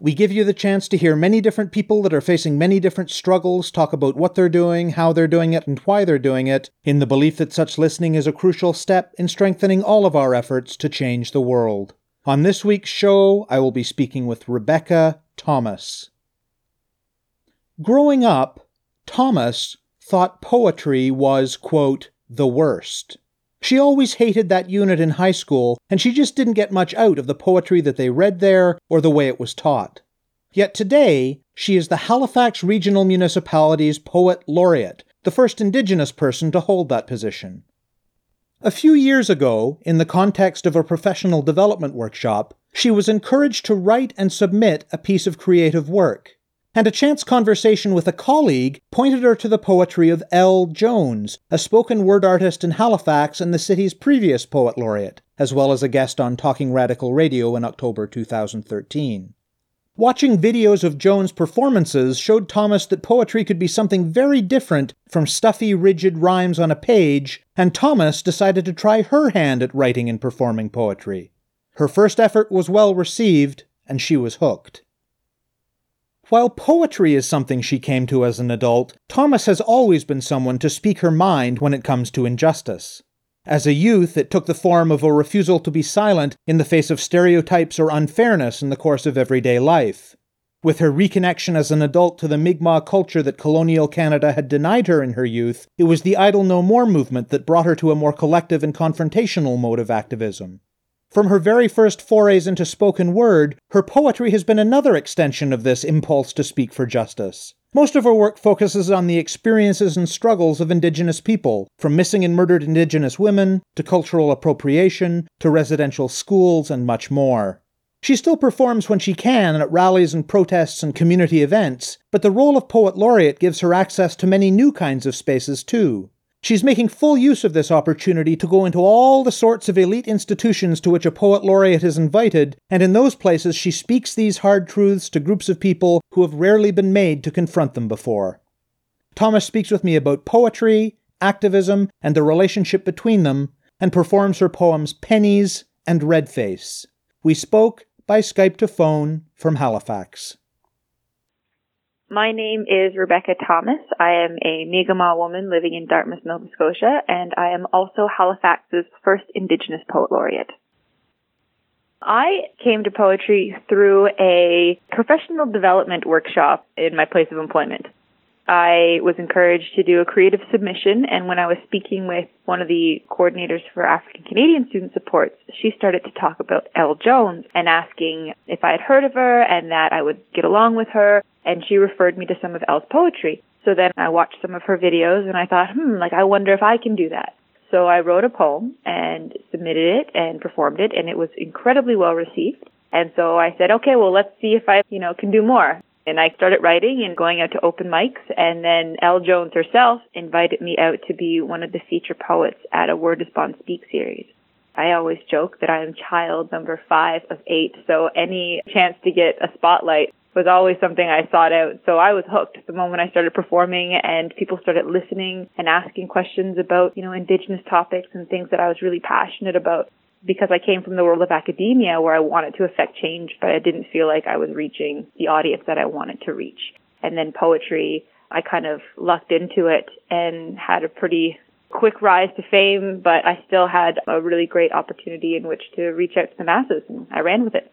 We give you the chance to hear many different people that are facing many different struggles talk about what they're doing, how they're doing it, and why they're doing it, in the belief that such listening is a crucial step in strengthening all of our efforts to change the world. On this week's show, I will be speaking with Rebecca Thomas. Growing up, Thomas thought poetry was, quote, the worst. She always hated that unit in high school, and she just didn't get much out of the poetry that they read there or the way it was taught. Yet today, she is the Halifax Regional Municipality's Poet Laureate, the first Indigenous person to hold that position. A few years ago, in the context of a professional development workshop, she was encouraged to write and submit a piece of creative work. And a chance conversation with a colleague pointed her to the poetry of El Jones, a spoken word artist in Halifax and the city's previous poet laureate, as well as a guest on Talking Radical Radio in October 2013. Watching videos of Jones' performances showed Thomas that poetry could be something very different from stuffy, rigid rhymes on a page, and Thomas decided to try her hand at writing and performing poetry. Her first effort was well received, and she was hooked. While poetry is something she came to as an adult, Thomas has always been someone to speak her mind when it comes to injustice. As a youth, it took the form of a refusal to be silent in the face of stereotypes or unfairness in the course of everyday life. With her reconnection as an adult to the Mi'kmaq culture that colonial Canada had denied her in her youth, it was the Idle No More movement that brought her to a more collective and confrontational mode of activism. From her very first forays into spoken word, her poetry has been another extension of this impulse to speak for justice. Most of her work focuses on the experiences and struggles of Indigenous people, from missing and murdered Indigenous women, to cultural appropriation, to residential schools, and much more. She still performs when she can at rallies and protests and community events, but the role of Poet Laureate gives her access to many new kinds of spaces too. She's making full use of this opportunity to go into all the sorts of elite institutions to which a poet laureate is invited, and in those places she speaks these hard truths to groups of people who have rarely been made to confront them before. Thomas speaks with me about poetry, activism, and the relationship between them, and performs her poems Pennies and Red Face. We spoke by Skype to phone from Halifax. My name is Rebecca Thomas. I am a Mi'kmaq woman living in Dartmouth, Nova Scotia, and I am also Halifax's first Indigenous Poet Laureate. I came to poetry through a professional development workshop in my place of employment. I was encouraged to do a creative submission, and when I was speaking with one of the coordinators for African Canadian student supports, she started to talk about El Jones and asking if I had heard of her and that I would get along with her, and she referred me to some of El's poetry. So then I watched some of her videos and I thought, hmm, like I wonder if I can do that. So I wrote a poem and submitted it and performed it, and it was incredibly well received. And so I said, okay, well, let's see if I, you know, can do more. And I started writing and going out to open mics. And then El Jones herself invited me out to be one of the feature poets at a Word is Bond Speak series. I always joke that I am child number five of eight. So any chance to get a spotlight was always something I sought out. So I was hooked the moment I started performing and people started listening and asking questions about, you know, indigenous topics and things that I was really passionate about because I came from the world of academia where I wanted to affect change, but I didn't feel like I was reaching the audience that I wanted to reach. And then poetry, I kind of lucked into it and had a pretty quick rise to fame, but I still had a really great opportunity in which to reach out to the masses and I ran with it.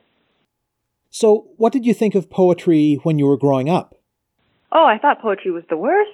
So, what did you think of poetry when you were growing up? Oh, I thought poetry was the worst.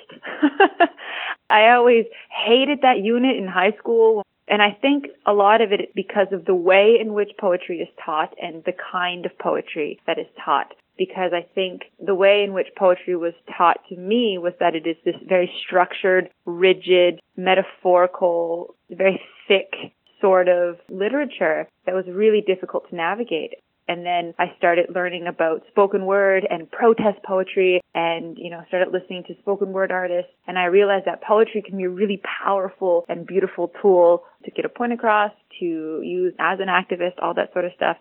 I always hated that unit in high school. And I think a lot of it because of the way in which poetry is taught and the kind of poetry that is taught. Because I think the way in which poetry was taught to me was that it is this very structured, rigid, metaphorical, very thick sort of literature that was really difficult to navigate. And then I started learning about spoken word and protest poetry and, you know, started listening to spoken word artists. And I realized that poetry can be a really powerful and beautiful tool to get a point across, to use as an activist, all that sort of stuff.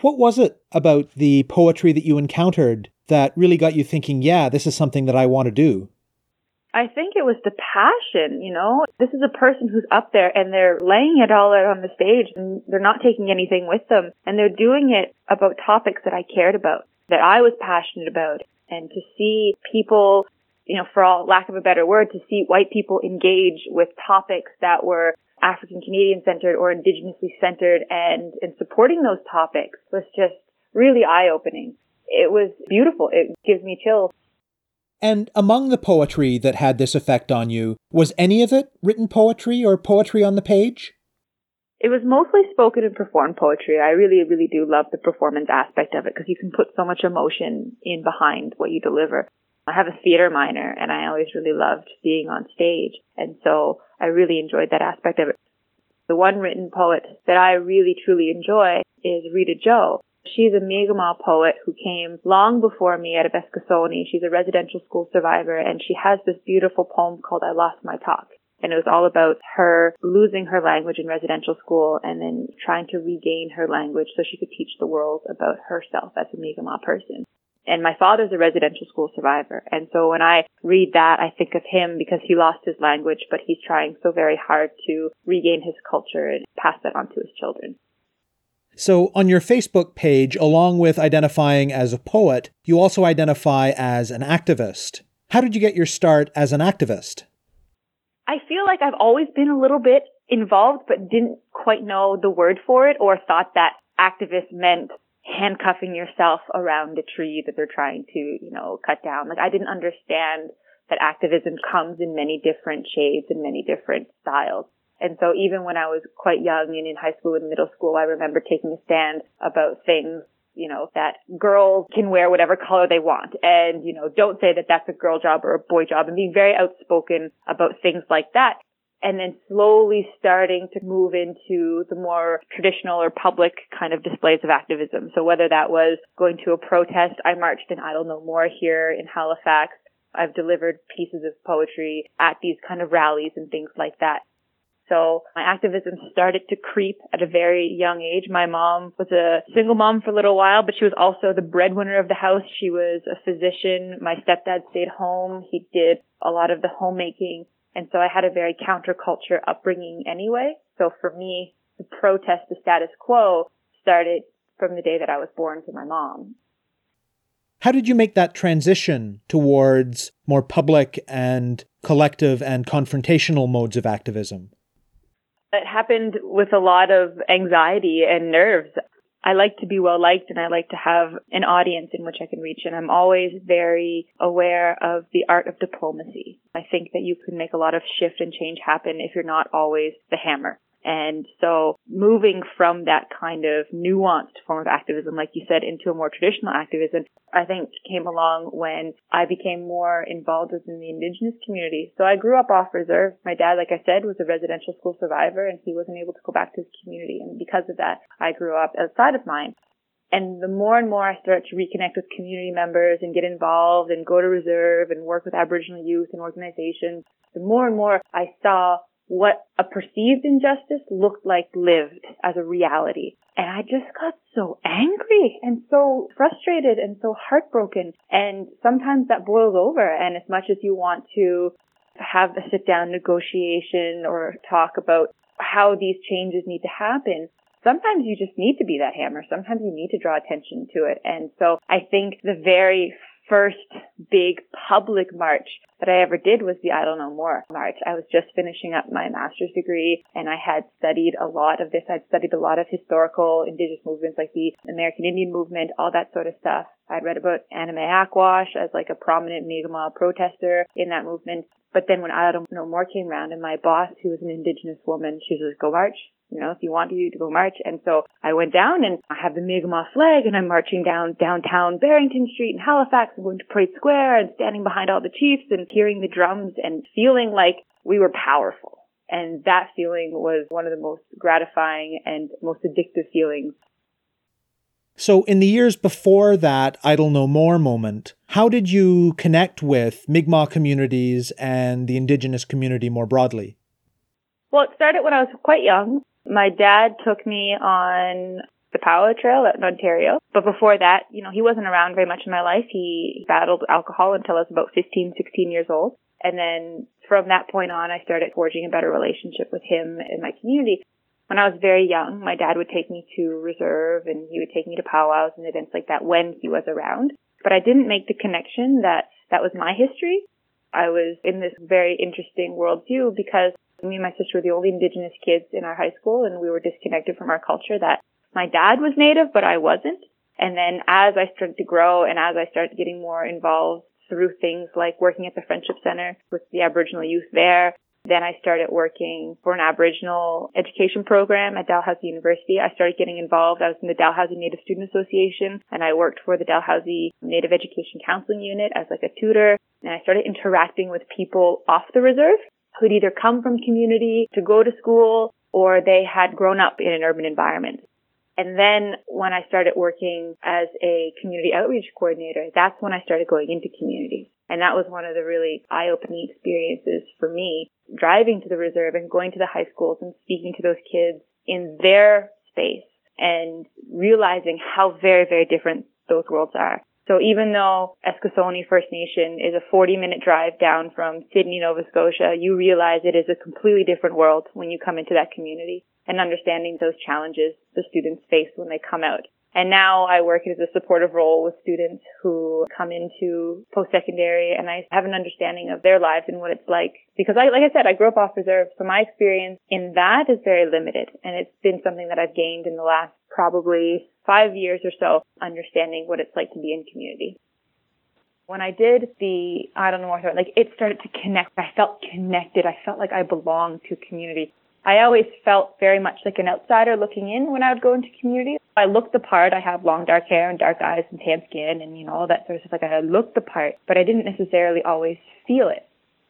What was it about the poetry that you encountered that really got you thinking, yeah, this is something that I want to do? I think it was the passion, you know. This is a person who's up there and they're laying it all out on the stage and they're not taking anything with them and they're doing it about topics that I cared about, that I was passionate about. And to see people, you know, for all lack of a better word, to see white people engage with topics that were African Canadian centered or indigenously centered and, and supporting those topics was just really eye opening. It was beautiful. It gives me chills. And among the poetry that had this effect on you, was any of it written poetry or poetry on the page? It was mostly spoken and performed poetry. I really, really do love the performance aspect of it because you can put so much emotion in behind what you deliver. I have a theater minor and I always really loved being on stage. And so I really enjoyed that aspect of it. The one written poet that I really truly enjoy is Rita Joe. She's a Mi'kmaq poet who came long before me at Wetaskiwasone. She's a residential school survivor and she has this beautiful poem called I Lost My Talk. And it was all about her losing her language in residential school and then trying to regain her language so she could teach the world about herself as a Mi'kmaq person. And my father's a residential school survivor. And so when I read that, I think of him because he lost his language, but he's trying so very hard to regain his culture and pass that on to his children. So, on your Facebook page, along with identifying as a poet, you also identify as an activist. How did you get your start as an activist? I feel like I've always been a little bit involved, but didn't quite know the word for it or thought that activist meant handcuffing yourself around a tree that they're trying to, you know, cut down. Like I didn't understand that activism comes in many different shades and many different styles. And so even when I was quite young and in high school and middle school, I remember taking a stand about things, you know, that girls can wear whatever color they want. And, you know, don't say that that's a girl job or a boy job and being very outspoken about things like that. And then slowly starting to move into the more traditional or public kind of displays of activism. So whether that was going to a protest, I marched in Idle No More here in Halifax. I've delivered pieces of poetry at these kind of rallies and things like that. So my activism started to creep at a very young age. My mom was a single mom for a little while, but she was also the breadwinner of the house. She was a physician. My stepdad stayed home. He did a lot of the homemaking. And so I had a very counterculture upbringing anyway. So for me, to protest the status quo started from the day that I was born to my mom. How did you make that transition towards more public and collective and confrontational modes of activism? It happened with a lot of anxiety and nerves. I like to be well liked and I like to have an audience in which I can reach. And I'm always very aware of the art of diplomacy. I think that you can make a lot of shift and change happen if you're not always the hammer. And so moving from that kind of nuanced form of activism, like you said, into a more traditional activism, I think came along when I became more involved within the indigenous community. So I grew up off reserve. My dad, like I said, was a residential school survivor and he wasn't able to go back to his community. And because of that, I grew up outside of mine. And the more and more I started to reconnect with community members and get involved and go to reserve and work with Aboriginal youth and organizations, the more and more I saw what a perceived injustice looked like lived as a reality. And I just got so angry and so frustrated and so heartbroken. And sometimes that boils over. And as much as you want to have a sit down negotiation or talk about how these changes need to happen, sometimes you just need to be that hammer. Sometimes you need to draw attention to it. And so I think the very first big public march that I ever did was the Idle No More march. I was just finishing up my master's degree and I had studied a lot of this. I'd studied a lot of historical indigenous movements like the American Indian movement, all that sort of stuff. I'd read about Anna Aquash as like a prominent Mi'kmaq protester in that movement. But then when Idle No More came around and my boss, who was an indigenous woman, she was like, go march you know, if you want you to go march. And so I went down and I have the Mi'kmaq flag and I'm marching down downtown Barrington Street in Halifax and going to Parade Square and standing behind all the chiefs and hearing the drums and feeling like we were powerful. And that feeling was one of the most gratifying and most addictive feelings. So, in the years before that Idle No More moment, how did you connect with Mi'kmaq communities and the Indigenous community more broadly? Well, it started when I was quite young. My dad took me on the Powwow Trail out in Ontario. But before that, you know, he wasn't around very much in my life. He battled alcohol until I was about 15, 16 years old. And then from that point on, I started forging a better relationship with him and my community. When I was very young, my dad would take me to reserve and he would take me to powwows and events like that when he was around. But I didn't make the connection that that was my history. I was in this very interesting worldview because me and my sister were the only indigenous kids in our high school and we were disconnected from our culture that my dad was native, but I wasn't. And then as I started to grow and as I started getting more involved through things like working at the Friendship Center with the Aboriginal youth there, then I started working for an Aboriginal education program at Dalhousie University. I started getting involved. I was in the Dalhousie Native Student Association and I worked for the Dalhousie Native Education Counseling Unit as like a tutor. And I started interacting with people off the reserve who'd either come from community to go to school or they had grown up in an urban environment. And then when I started working as a community outreach coordinator, that's when I started going into communities. And that was one of the really eye-opening experiences for me, driving to the reserve and going to the high schools and speaking to those kids in their space and realizing how very, very different those worlds are. So even though Eskasoni First Nation is a 40 minute drive down from Sydney, Nova Scotia, you realize it is a completely different world when you come into that community and understanding those challenges the students face when they come out. And now I work as a supportive role with students who come into post-secondary and I have an understanding of their lives and what it's like. Because I, like I said, I grew up off reserve, so my experience in that is very limited. And it's been something that I've gained in the last probably five years or so, understanding what it's like to be in community. When I did the I don't know what like it started to connect. I felt connected. I felt like I belonged to community. I always felt very much like an outsider looking in when I would go into community. I looked the part. I have long dark hair and dark eyes and tan skin and, you know, all that sort of stuff. Like I looked the part, but I didn't necessarily always feel it.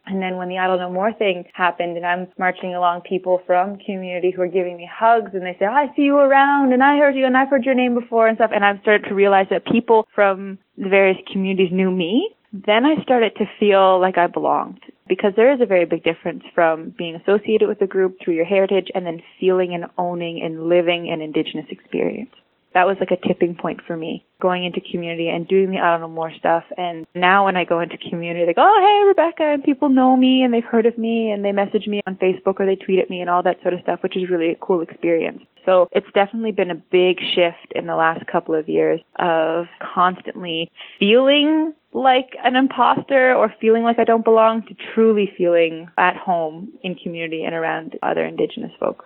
And then when the Idle No More thing happened and I'm marching along people from community who are giving me hugs and they say, I see you around and I heard you and I've heard your name before and stuff. And I've started to realize that people from the various communities knew me. Then I started to feel like I belonged because there is a very big difference from being associated with a group through your heritage and then feeling and owning and living an indigenous experience. That was like a tipping point for me, going into community and doing the Idle No More stuff. And now when I go into community, they go, oh, hey, Rebecca, and people know me and they've heard of me and they message me on Facebook or they tweet at me and all that sort of stuff, which is really a cool experience. So it's definitely been a big shift in the last couple of years of constantly feeling like an imposter or feeling like I don't belong to truly feeling at home in community and around other Indigenous folk.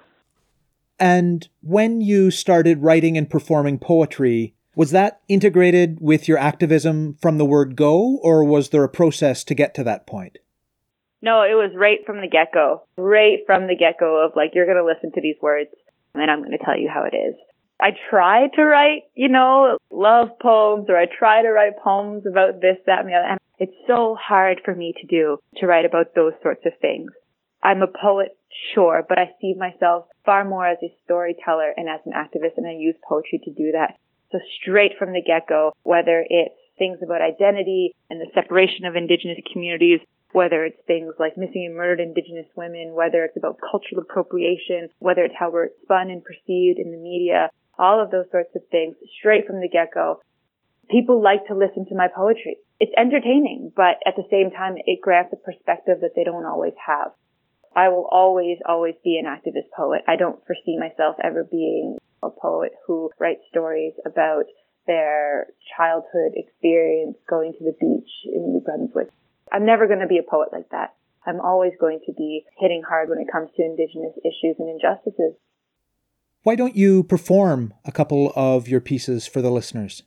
And when you started writing and performing poetry, was that integrated with your activism from the word go, or was there a process to get to that point? No, it was right from the get go. Right from the get go of like, you're going to listen to these words and I'm going to tell you how it is. I try to write, you know, love poems or I try to write poems about this, that, and the other. And it's so hard for me to do, to write about those sorts of things. I'm a poet, sure, but I see myself far more as a storyteller and as an activist and I use poetry to do that. So straight from the get-go, whether it's things about identity and the separation of indigenous communities, whether it's things like missing and murdered indigenous women, whether it's about cultural appropriation, whether it's how we're spun and perceived in the media, all of those sorts of things straight from the get-go. People like to listen to my poetry. It's entertaining, but at the same time, it grants a perspective that they don't always have. I will always, always be an activist poet. I don't foresee myself ever being a poet who writes stories about their childhood experience going to the beach in New Brunswick. I'm never going to be a poet like that. I'm always going to be hitting hard when it comes to Indigenous issues and injustices. Why don't you perform a couple of your pieces for the listeners?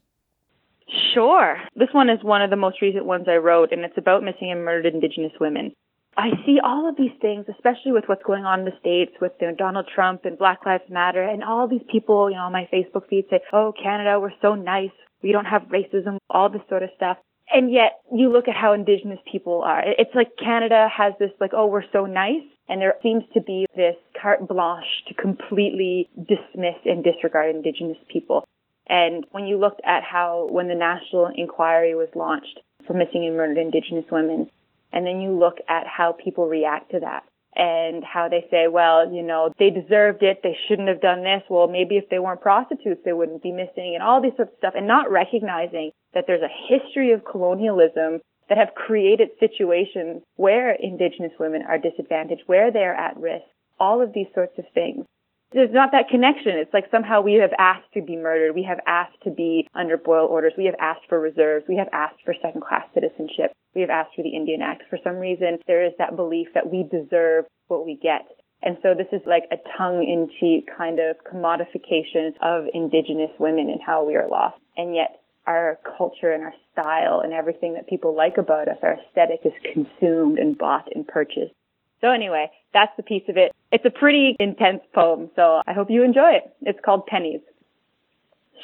Sure. This one is one of the most recent ones I wrote, and it's about missing and murdered Indigenous women. I see all of these things, especially with what's going on in the States with you know, Donald Trump and Black Lives Matter, and all these people, you know, on my Facebook feed say, oh, Canada, we're so nice. We don't have racism, all this sort of stuff. And yet you look at how indigenous people are. It's like Canada has this like, oh, we're so nice. And there seems to be this carte blanche to completely dismiss and disregard indigenous people. And when you looked at how, when the national inquiry was launched for missing and murdered Indigenous women, and then you look at how people react to that and how they say, well, you know, they deserved it. They shouldn't have done this. Well, maybe if they weren't prostitutes, they wouldn't be missing and all these sorts of stuff and not recognizing that there's a history of colonialism that have created situations where indigenous women are disadvantaged, where they're at risk, all of these sorts of things there's not that connection. It's like somehow we have asked to be murdered. We have asked to be under boil orders. We have asked for reserves. We have asked for second class citizenship. We have asked for the Indian Act. For some reason, there is that belief that we deserve what we get. And so this is like a tongue in cheek kind of commodification of indigenous women and how we are lost. And yet our culture and our style and everything that people like about us, our aesthetic is consumed and bought and purchased. So anyway, that's the piece of it. It's a pretty intense poem, so I hope you enjoy it. It's called Pennies.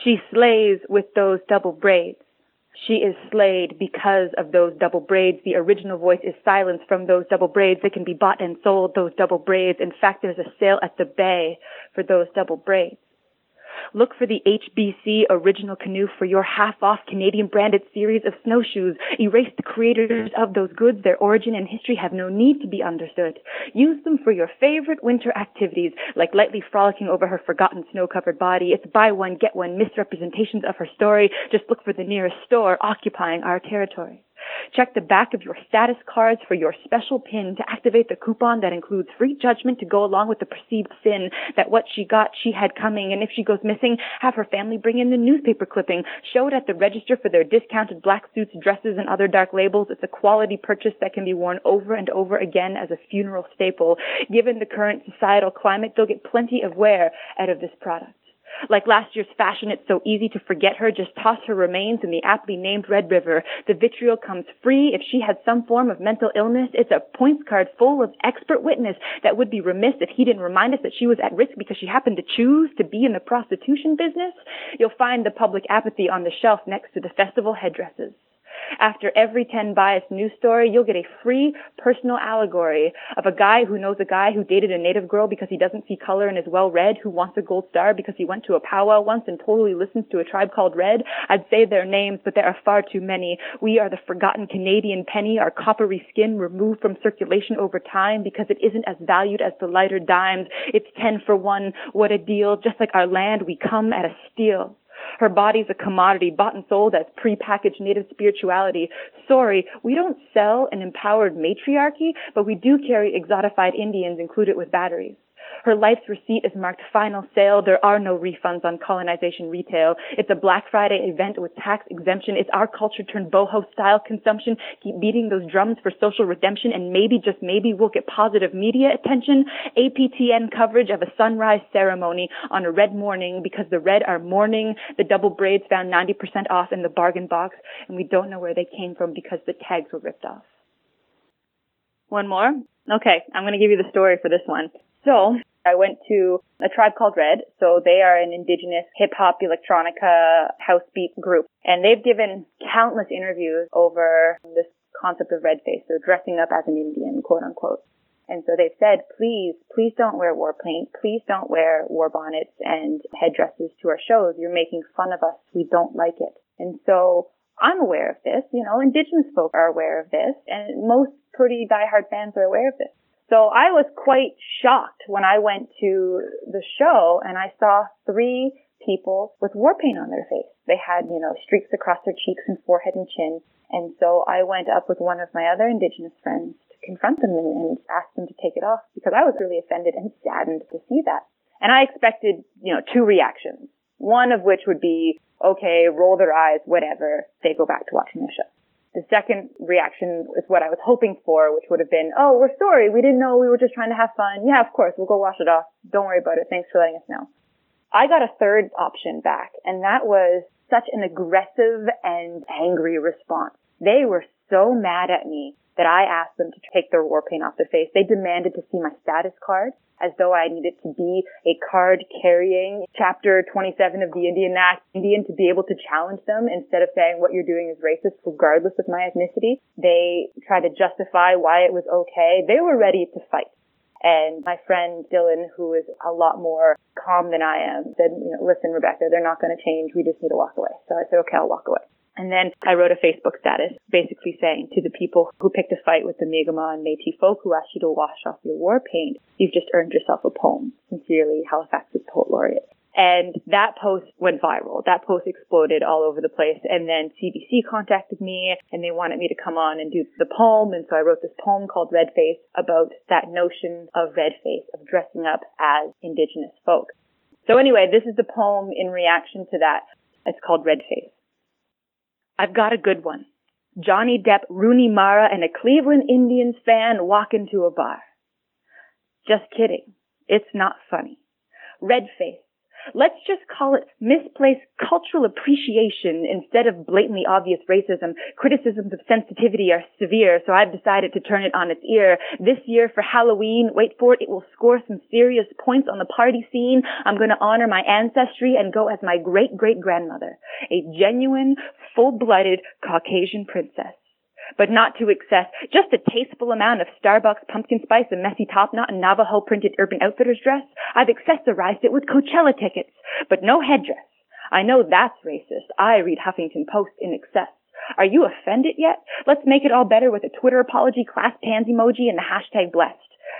She slays with those double braids. She is slayed because of those double braids. The original voice is silenced from those double braids. They can be bought and sold, those double braids. In fact, there's a sale at the bay for those double braids. Look for the HBC original canoe for your half-off Canadian branded series of snowshoes. Erase the creators of those goods. Their origin and history have no need to be understood. Use them for your favorite winter activities, like lightly frolicking over her forgotten snow-covered body. It's buy one, get one misrepresentations of her story. Just look for the nearest store occupying our territory. Check the back of your status cards for your special pin to activate the coupon that includes free judgment to go along with the perceived sin that what she got she had coming. And if she goes missing, have her family bring in the newspaper clipping. Show it at the register for their discounted black suits, dresses, and other dark labels. It's a quality purchase that can be worn over and over again as a funeral staple. Given the current societal climate, they'll get plenty of wear out of this product. Like last year's fashion, it's so easy to forget her. Just toss her remains in the aptly named Red River. The vitriol comes free. If she had some form of mental illness, it's a points card full of expert witness that would be remiss if he didn't remind us that she was at risk because she happened to choose to be in the prostitution business. You'll find the public apathy on the shelf next to the festival headdresses. After every 10 biased news story, you'll get a free personal allegory of a guy who knows a guy who dated a native girl because he doesn't see color and is well read, who wants a gold star because he went to a powwow once and totally listens to a tribe called Red. I'd say their names, but there are far too many. We are the forgotten Canadian penny, our coppery skin removed from circulation over time because it isn't as valued as the lighter dimes. It's 10 for one. What a deal. Just like our land, we come at a steal. Her body's a commodity bought and sold as prepackaged native spirituality. Sorry, we don't sell an empowered matriarchy, but we do carry exotified Indians included with batteries. Her life's receipt is marked final sale. There are no refunds on colonization retail. It's a Black Friday event with tax exemption. It's our culture turned boho style consumption. Keep beating those drums for social redemption and maybe, just maybe, we'll get positive media attention. APTN coverage of a sunrise ceremony on a red morning because the red are mourning. The double braids found 90% off in the bargain box and we don't know where they came from because the tags were ripped off. One more? Okay, I'm going to give you the story for this one. So, I went to a tribe called Red. So they are an indigenous hip hop electronica house beat group. And they've given countless interviews over this concept of red face. So dressing up as an Indian, quote unquote. And so they've said, please, please don't wear war paint. Please don't wear war bonnets and headdresses to our shows. You're making fun of us. We don't like it. And so I'm aware of this. You know, indigenous folk are aware of this and most pretty diehard fans are aware of this. So I was quite shocked when I went to the show and I saw three people with war paint on their face. They had, you know, streaks across their cheeks and forehead and chin. And so I went up with one of my other indigenous friends to confront them and, and ask them to take it off because I was really offended and saddened to see that. And I expected, you know, two reactions. One of which would be, okay, roll their eyes, whatever. They go back to watching the show. The second reaction is what I was hoping for, which would have been, oh, we're sorry. We didn't know. We were just trying to have fun. Yeah, of course. We'll go wash it off. Don't worry about it. Thanks for letting us know. I got a third option back, and that was such an aggressive and angry response. They were so mad at me that I asked them to take their war paint off their face. They demanded to see my status card as though I needed to be a card carrying chapter 27 of the Indian Act Indian to be able to challenge them instead of saying what you're doing is racist regardless of my ethnicity. They tried to justify why it was okay. They were ready to fight. And my friend Dylan, who is a lot more calm than I am, said, you know, listen, Rebecca, they're not going to change. We just need to walk away. So I said, okay, I'll walk away. And then I wrote a Facebook status basically saying to the people who picked a fight with the Mi'kmaq and Métis folk who asked you to wash off your war paint, you've just earned yourself a poem. Sincerely, Halifax's poet laureate. And that post went viral. That post exploded all over the place. And then CBC contacted me and they wanted me to come on and do the poem. And so I wrote this poem called Red Face about that notion of red face, of dressing up as Indigenous folk. So anyway, this is the poem in reaction to that. It's called Red Face. I've got a good one. Johnny Depp, Rooney Mara, and a Cleveland Indians fan walk into a bar. Just kidding. It's not funny. Red face. Let's just call it misplaced cultural appreciation instead of blatantly obvious racism. Criticisms of sensitivity are severe, so I've decided to turn it on its ear. This year for Halloween, wait for it, it will score some serious points on the party scene. I'm going to honor my ancestry and go as my great great grandmother, a genuine, full-blooded Caucasian princess but not to excess. Just a tasteful amount of Starbucks pumpkin spice and messy top knot and Navajo printed Urban Outfitters dress. I've accessorized it with Coachella tickets, but no headdress. I know that's racist. I read Huffington Post in excess. Are you offended yet? Let's make it all better with a Twitter apology, class pans emoji, and the hashtag blessed.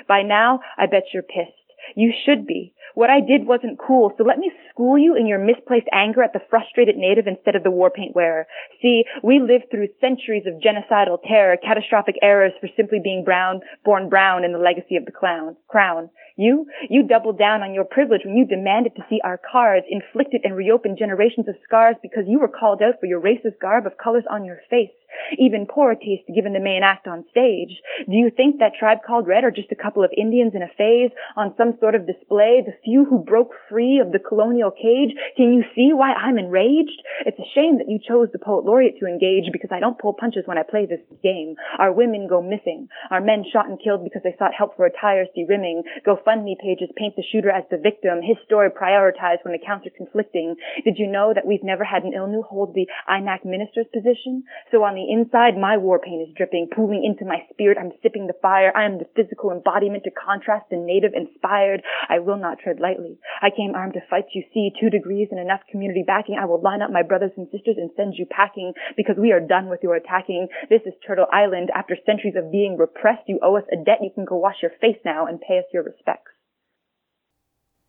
By now, I bet you're pissed. You should be. What I did wasn't cool, so let me school you in your misplaced anger at the frustrated native instead of the war paint wearer. See, we lived through centuries of genocidal terror, catastrophic errors for simply being brown, born brown in the legacy of the clown, crown. You, you doubled down on your privilege when you demanded to see our cards, inflicted and reopened generations of scars because you were called out for your racist garb of colors on your face even poor taste given the main act on stage. Do you think that Tribe Called Red are just a couple of Indians in a phase on some sort of display, the few who broke free of the colonial cage? Can you see why I'm enraged? It's a shame that you chose the poet laureate to engage because I don't pull punches when I play this game. Our women go missing. Our men shot and killed because they sought help for a tire rimming. GoFundMe pages paint the shooter as the victim. His story prioritized when accounts are conflicting. Did you know that we've never had an Innu hold the INAC minister's position? So on the inside, my war paint is dripping, pooling into my spirit. I'm sipping the fire. I am the physical embodiment to contrast the native inspired. I will not tread lightly. I came armed to fight you. See, two degrees and enough community backing. I will line up my brothers and sisters and send you packing because we are done with your attacking. This is Turtle Island. After centuries of being repressed, you owe us a debt. You can go wash your face now and pay us your respects.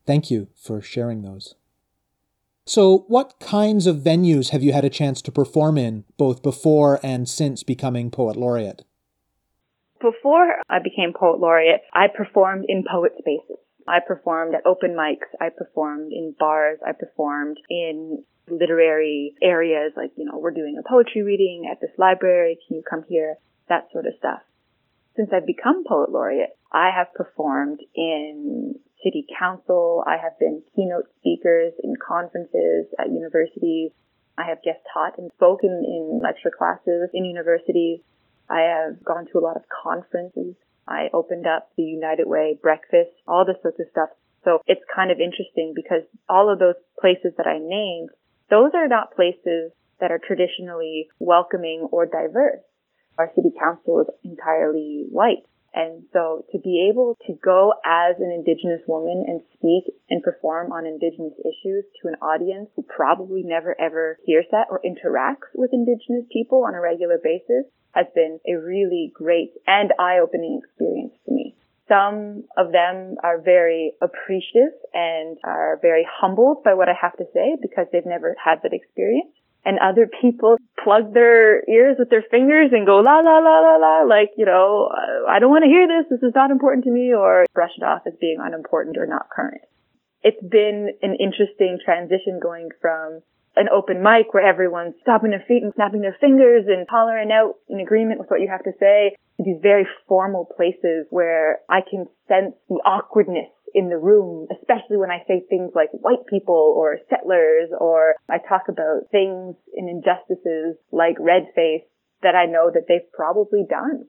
Thank you for sharing those. So, what kinds of venues have you had a chance to perform in, both before and since becoming Poet Laureate? Before I became Poet Laureate, I performed in poet spaces. I performed at open mics. I performed in bars. I performed in literary areas like, you know, we're doing a poetry reading at this library. Can you come here? That sort of stuff. Since I've become Poet Laureate, I have performed in city council. I have been keynote speakers in conferences at universities. I have guest taught and spoken in lecture classes in universities. I have gone to a lot of conferences. I opened up the United Way breakfast, all this sorts of stuff. So it's kind of interesting because all of those places that I named, those are not places that are traditionally welcoming or diverse. Our city council is entirely white. And so to be able to go as an Indigenous woman and speak and perform on Indigenous issues to an audience who probably never ever hears that or interacts with Indigenous people on a regular basis has been a really great and eye-opening experience for me. Some of them are very appreciative and are very humbled by what I have to say because they've never had that experience and other people plug their ears with their fingers and go la la la la la like you know uh, I don't want to hear this this is not important to me or brush it off as being unimportant or not current. It's been an interesting transition going from an open mic where everyone's stopping their feet and snapping their fingers and hollering out in agreement with what you have to say to these very formal places where I can sense the awkwardness in the room, especially when I say things like white people or settlers, or I talk about things and injustices like red face that I know that they've probably done.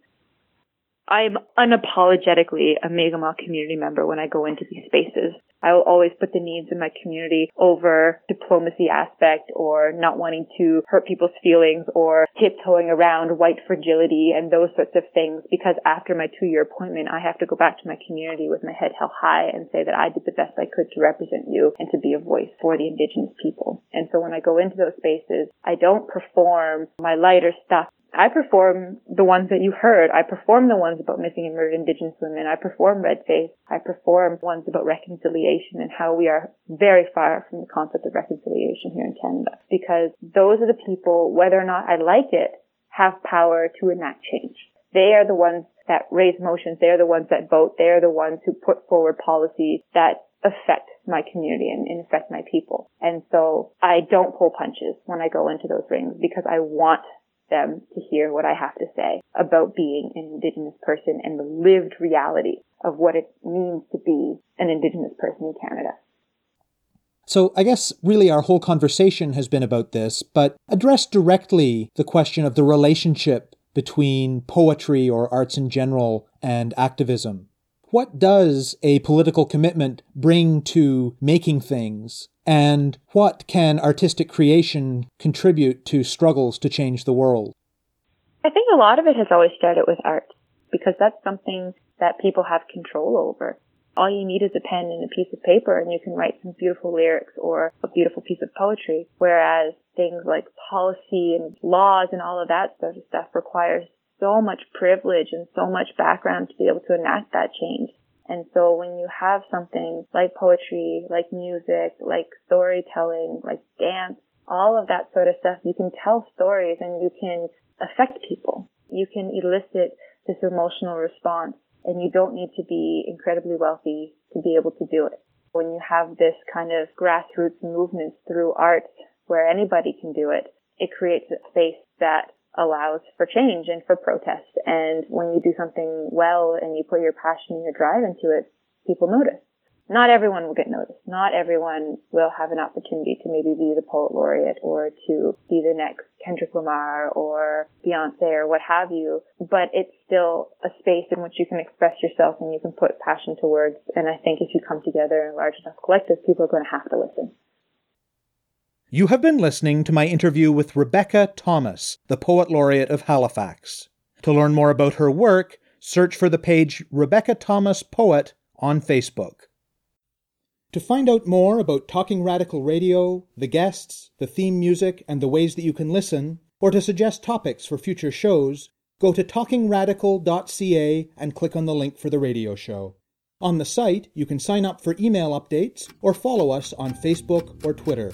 I'm unapologetically a Mi'kmaq community member when I go into these spaces. I will always put the needs of my community over diplomacy aspect or not wanting to hurt people's feelings or tiptoeing around white fragility and those sorts of things because after my two year appointment, I have to go back to my community with my head held high and say that I did the best I could to represent you and to be a voice for the indigenous people. And so when I go into those spaces, I don't perform my lighter stuff I perform the ones that you heard. I perform the ones about missing and murdered Indigenous women. I perform Red Face. I perform ones about reconciliation and how we are very far from the concept of reconciliation here in Canada. Because those are the people, whether or not I like it, have power to enact change. They are the ones that raise motions. They are the ones that vote. They are the ones who put forward policies that affect my community and, and affect my people. And so I don't pull punches when I go into those rings because I want them to hear what I have to say about being an Indigenous person and the lived reality of what it means to be an Indigenous person in Canada. So, I guess really our whole conversation has been about this, but address directly the question of the relationship between poetry or arts in general and activism. What does a political commitment bring to making things and what can artistic creation contribute to struggles to change the world? I think a lot of it has always started with art because that's something that people have control over. All you need is a pen and a piece of paper and you can write some beautiful lyrics or a beautiful piece of poetry. Whereas things like policy and laws and all of that sort of stuff requires so much privilege and so much background to be able to enact that change. And so when you have something like poetry, like music, like storytelling, like dance, all of that sort of stuff, you can tell stories and you can affect people. You can elicit this emotional response and you don't need to be incredibly wealthy to be able to do it. When you have this kind of grassroots movement through art where anybody can do it, it creates a space that allows for change and for protest. And when you do something well and you put your passion and your drive into it, people notice. Not everyone will get noticed. Not everyone will have an opportunity to maybe be the poet laureate or to be the next Kendrick Lamar or Beyonce or what have you. But it's still a space in which you can express yourself and you can put passion to words. And I think if you come together in a large enough collective, people are going to have to listen. You have been listening to my interview with Rebecca Thomas, the Poet Laureate of Halifax. To learn more about her work, search for the page Rebecca Thomas Poet on Facebook. To find out more about Talking Radical Radio, the guests, the theme music, and the ways that you can listen, or to suggest topics for future shows, go to talkingradical.ca and click on the link for the radio show. On the site, you can sign up for email updates or follow us on Facebook or Twitter.